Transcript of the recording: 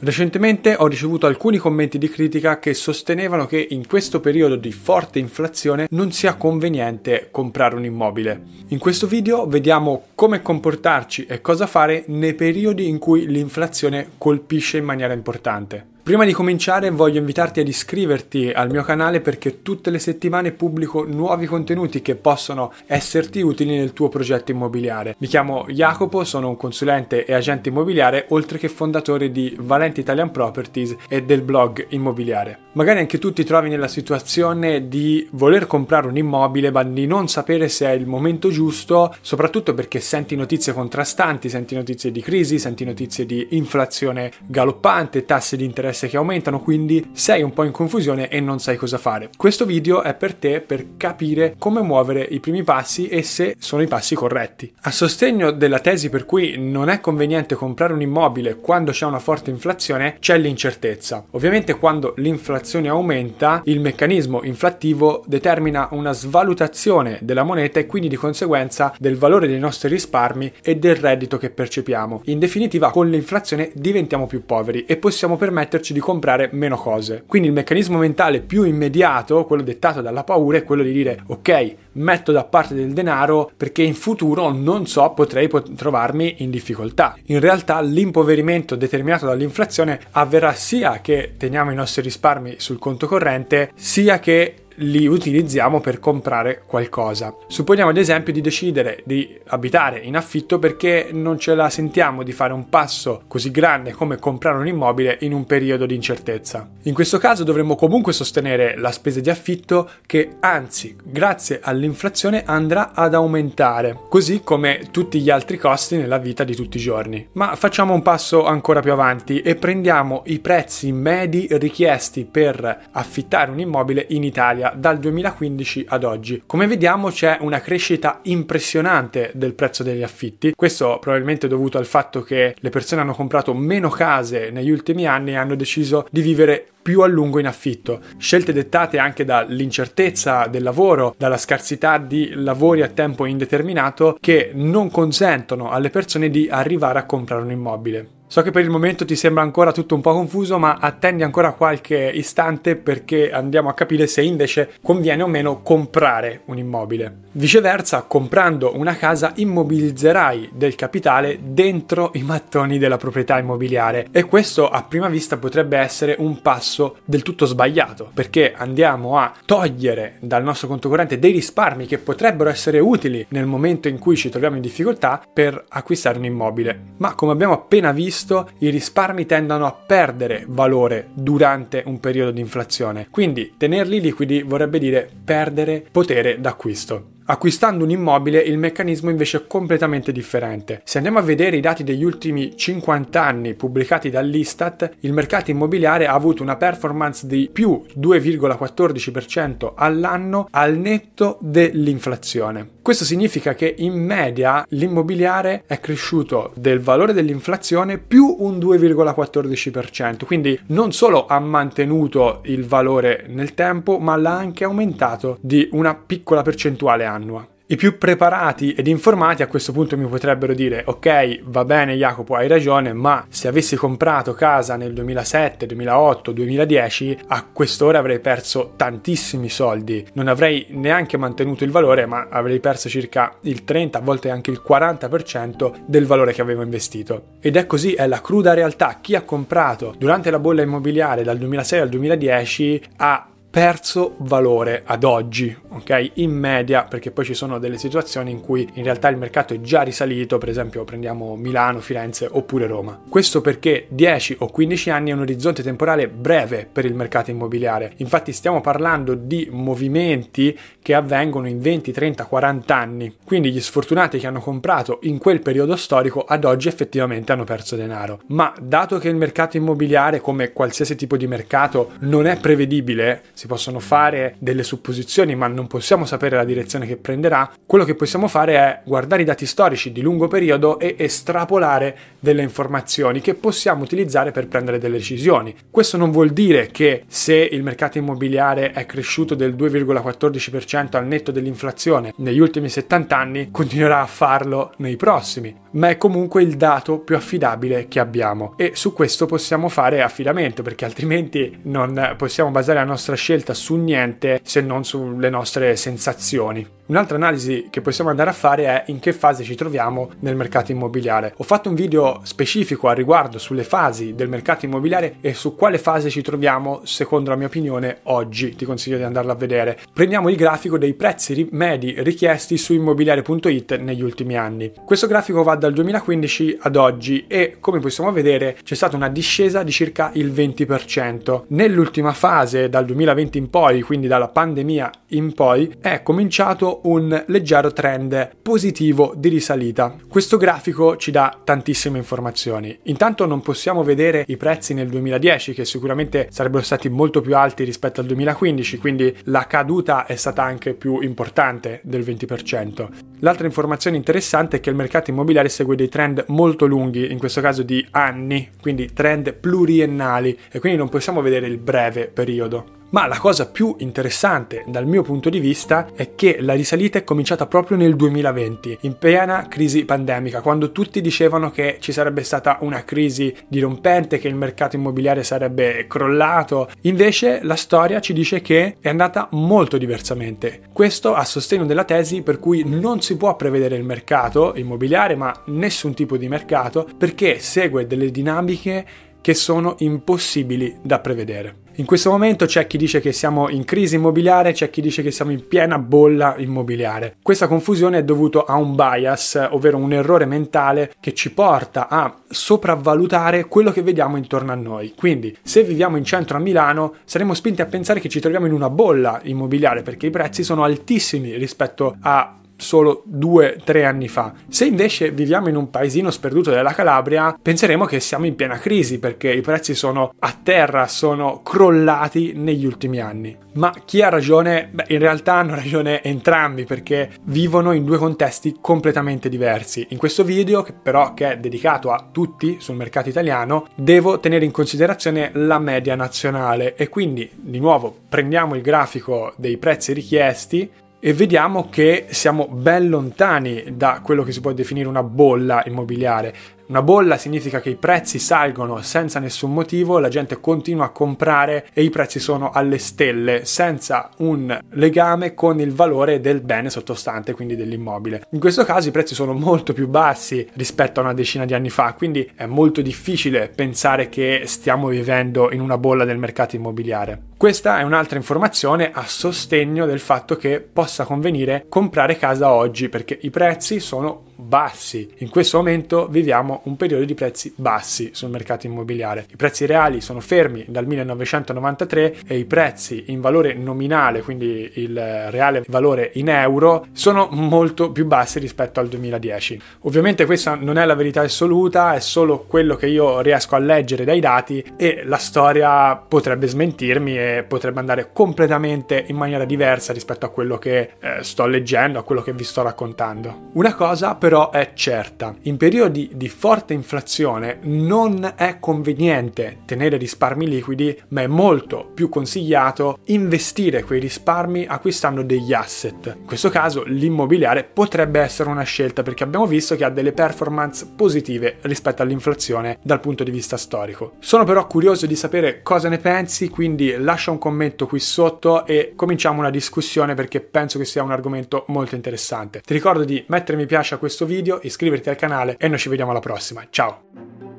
Recentemente ho ricevuto alcuni commenti di critica che sostenevano che in questo periodo di forte inflazione non sia conveniente comprare un immobile. In questo video vediamo come comportarci e cosa fare nei periodi in cui l'inflazione colpisce in maniera importante. Prima di cominciare voglio invitarti ad iscriverti al mio canale perché tutte le settimane pubblico nuovi contenuti che possono esserti utili nel tuo progetto immobiliare. Mi chiamo Jacopo, sono un consulente e agente immobiliare oltre che fondatore di Valente Italian Properties e del blog immobiliare. Magari anche tu ti trovi nella situazione di voler comprare un immobile ma di non sapere se è il momento giusto, soprattutto perché senti notizie contrastanti, senti notizie di crisi, senti notizie di inflazione galoppante, tassi di interesse che aumentano, quindi sei un po' in confusione e non sai cosa fare. Questo video è per te per capire come muovere i primi passi e se sono i passi corretti. A sostegno della tesi per cui non è conveniente comprare un immobile quando c'è una forte inflazione, c'è l'incertezza. Ovviamente quando l'inflazione aumenta, il meccanismo inflattivo determina una svalutazione della moneta e quindi di conseguenza del valore dei nostri risparmi e del reddito che percepiamo. In definitiva, con l'inflazione diventiamo più poveri e possiamo permetterci permetterci di comprare meno cose. Quindi il meccanismo mentale più immediato, quello dettato dalla paura, è quello di dire ok, metto da parte del denaro perché in futuro non so, potrei pot- trovarmi in difficoltà. In realtà l'impoverimento determinato dall'inflazione avverrà sia che teniamo i nostri risparmi sul conto corrente, sia che li utilizziamo per comprare qualcosa. Supponiamo ad esempio di decidere di abitare in affitto perché non ce la sentiamo di fare un passo così grande come comprare un immobile in un periodo di incertezza. In questo caso dovremmo comunque sostenere la spesa di affitto che anzi grazie all'inflazione andrà ad aumentare, così come tutti gli altri costi nella vita di tutti i giorni. Ma facciamo un passo ancora più avanti e prendiamo i prezzi medi richiesti per affittare un immobile in Italia dal 2015 ad oggi. Come vediamo c'è una crescita impressionante del prezzo degli affitti, questo probabilmente dovuto al fatto che le persone hanno comprato meno case negli ultimi anni e hanno deciso di vivere più a lungo in affitto, scelte dettate anche dall'incertezza del lavoro, dalla scarsità di lavori a tempo indeterminato che non consentono alle persone di arrivare a comprare un immobile. So che per il momento ti sembra ancora tutto un po' confuso, ma attendi ancora qualche istante perché andiamo a capire se invece conviene o meno comprare un immobile. Viceversa, comprando una casa immobilizzerai del capitale dentro i mattoni della proprietà immobiliare e questo a prima vista potrebbe essere un passo del tutto sbagliato perché andiamo a togliere dal nostro conto corrente dei risparmi che potrebbero essere utili nel momento in cui ci troviamo in difficoltà per acquistare un immobile. Ma come abbiamo appena visto, visto, i risparmi tendono a perdere valore durante un periodo di inflazione. Quindi tenerli liquidi vorrebbe dire perdere potere d'acquisto. Acquistando un immobile il meccanismo invece è completamente differente. Se andiamo a vedere i dati degli ultimi 50 anni pubblicati dall'Istat, il mercato immobiliare ha avuto una performance di più 2,14% all'anno al netto dell'inflazione. Questo significa che in media l'immobiliare è cresciuto del valore dell'inflazione più un 2,14%, quindi non solo ha mantenuto il valore nel tempo, ma l'ha anche aumentato di una piccola percentuale annua. I più preparati ed informati a questo punto mi potrebbero dire ok, va bene Jacopo, hai ragione, ma se avessi comprato casa nel 2007, 2008, 2010, a quest'ora avrei perso tantissimi soldi. Non avrei neanche mantenuto il valore, ma avrei perso circa il 30, a volte anche il 40% del valore che avevo investito. Ed è così, è la cruda realtà. Chi ha comprato durante la bolla immobiliare dal 2006 al 2010 ha perso valore ad oggi, ok? In media, perché poi ci sono delle situazioni in cui in realtà il mercato è già risalito, per esempio prendiamo Milano, Firenze oppure Roma. Questo perché 10 o 15 anni è un orizzonte temporale breve per il mercato immobiliare. Infatti stiamo parlando di movimenti che avvengono in 20, 30, 40 anni. Quindi gli sfortunati che hanno comprato in quel periodo storico ad oggi effettivamente hanno perso denaro. Ma dato che il mercato immobiliare, come qualsiasi tipo di mercato, non è prevedibile, si possono fare delle supposizioni, ma non possiamo sapere la direzione che prenderà. Quello che possiamo fare è guardare i dati storici di lungo periodo e estrapolare delle informazioni che possiamo utilizzare per prendere delle decisioni. Questo non vuol dire che se il mercato immobiliare è cresciuto del 2,14% al netto dell'inflazione negli ultimi 70 anni, continuerà a farlo nei prossimi, ma è comunque il dato più affidabile che abbiamo e su questo possiamo fare affidamento perché altrimenti non possiamo basare la nostra scelta su niente se non sulle nostre sensazioni. Un'altra analisi che possiamo andare a fare è in che fase ci troviamo nel mercato immobiliare. Ho fatto un video specifico a riguardo sulle fasi del mercato immobiliare e su quale fase ci troviamo secondo la mia opinione oggi. Ti consiglio di andarlo a vedere. Prendiamo il grafico dei prezzi medi richiesti su immobiliare.it negli ultimi anni. Questo grafico va dal 2015 ad oggi e come possiamo vedere c'è stata una discesa di circa il 20%. Nell'ultima fase, dal 2020 in poi, quindi dalla pandemia in poi, è cominciato un leggero trend positivo di risalita. Questo grafico ci dà tantissime informazioni. Intanto non possiamo vedere i prezzi nel 2010 che sicuramente sarebbero stati molto più alti rispetto al 2015, quindi la caduta è stata anche più importante del 20%. L'altra informazione interessante è che il mercato immobiliare segue dei trend molto lunghi, in questo caso di anni, quindi trend pluriennali e quindi non possiamo vedere il breve periodo. Ma la cosa più interessante dal mio punto di vista è che la risalita è cominciata proprio nel 2020, in piena crisi pandemica, quando tutti dicevano che ci sarebbe stata una crisi dirompente, che il mercato immobiliare sarebbe crollato. Invece la storia ci dice che è andata molto diversamente. Questo a sostegno della tesi per cui non si può prevedere il mercato immobiliare, ma nessun tipo di mercato, perché segue delle dinamiche che sono impossibili da prevedere. In questo momento c'è chi dice che siamo in crisi immobiliare, c'è chi dice che siamo in piena bolla immobiliare. Questa confusione è dovuta a un bias, ovvero un errore mentale che ci porta a sopravvalutare quello che vediamo intorno a noi. Quindi, se viviamo in centro a Milano, saremo spinti a pensare che ci troviamo in una bolla immobiliare perché i prezzi sono altissimi rispetto a solo due tre anni fa. Se invece viviamo in un paesino sperduto della Calabria, penseremo che siamo in piena crisi perché i prezzi sono a terra, sono crollati negli ultimi anni. Ma chi ha ragione? Beh, in realtà hanno ragione entrambi perché vivono in due contesti completamente diversi. In questo video, che però che è dedicato a tutti sul mercato italiano, devo tenere in considerazione la media nazionale e quindi di nuovo prendiamo il grafico dei prezzi richiesti e vediamo che siamo ben lontani da quello che si può definire una bolla immobiliare. Una bolla significa che i prezzi salgono senza nessun motivo, la gente continua a comprare e i prezzi sono alle stelle, senza un legame con il valore del bene sottostante, quindi dell'immobile. In questo caso i prezzi sono molto più bassi rispetto a una decina di anni fa, quindi è molto difficile pensare che stiamo vivendo in una bolla del mercato immobiliare. Questa è un'altra informazione a sostegno del fatto che possa convenire comprare casa oggi perché i prezzi sono bassi. In questo momento viviamo un periodo di prezzi bassi sul mercato immobiliare. I prezzi reali sono fermi dal 1993 e i prezzi in valore nominale, quindi il reale valore in euro, sono molto più bassi rispetto al 2010. Ovviamente questa non è la verità assoluta, è solo quello che io riesco a leggere dai dati e la storia potrebbe smentirmi e potrebbe andare completamente in maniera diversa rispetto a quello che eh, sto leggendo, a quello che vi sto raccontando. Una cosa per però è certa. In periodi di forte inflazione non è conveniente tenere risparmi liquidi, ma è molto più consigliato investire quei risparmi acquistando degli asset. In questo caso l'immobiliare potrebbe essere una scelta perché abbiamo visto che ha delle performance positive rispetto all'inflazione dal punto di vista storico. Sono però curioso di sapere cosa ne pensi, quindi lascia un commento qui sotto e cominciamo una discussione perché penso che sia un argomento molto interessante. Ti ricordo di mettere mi piace a questo questo video, iscriverti al canale e noi ci vediamo alla prossima. Ciao!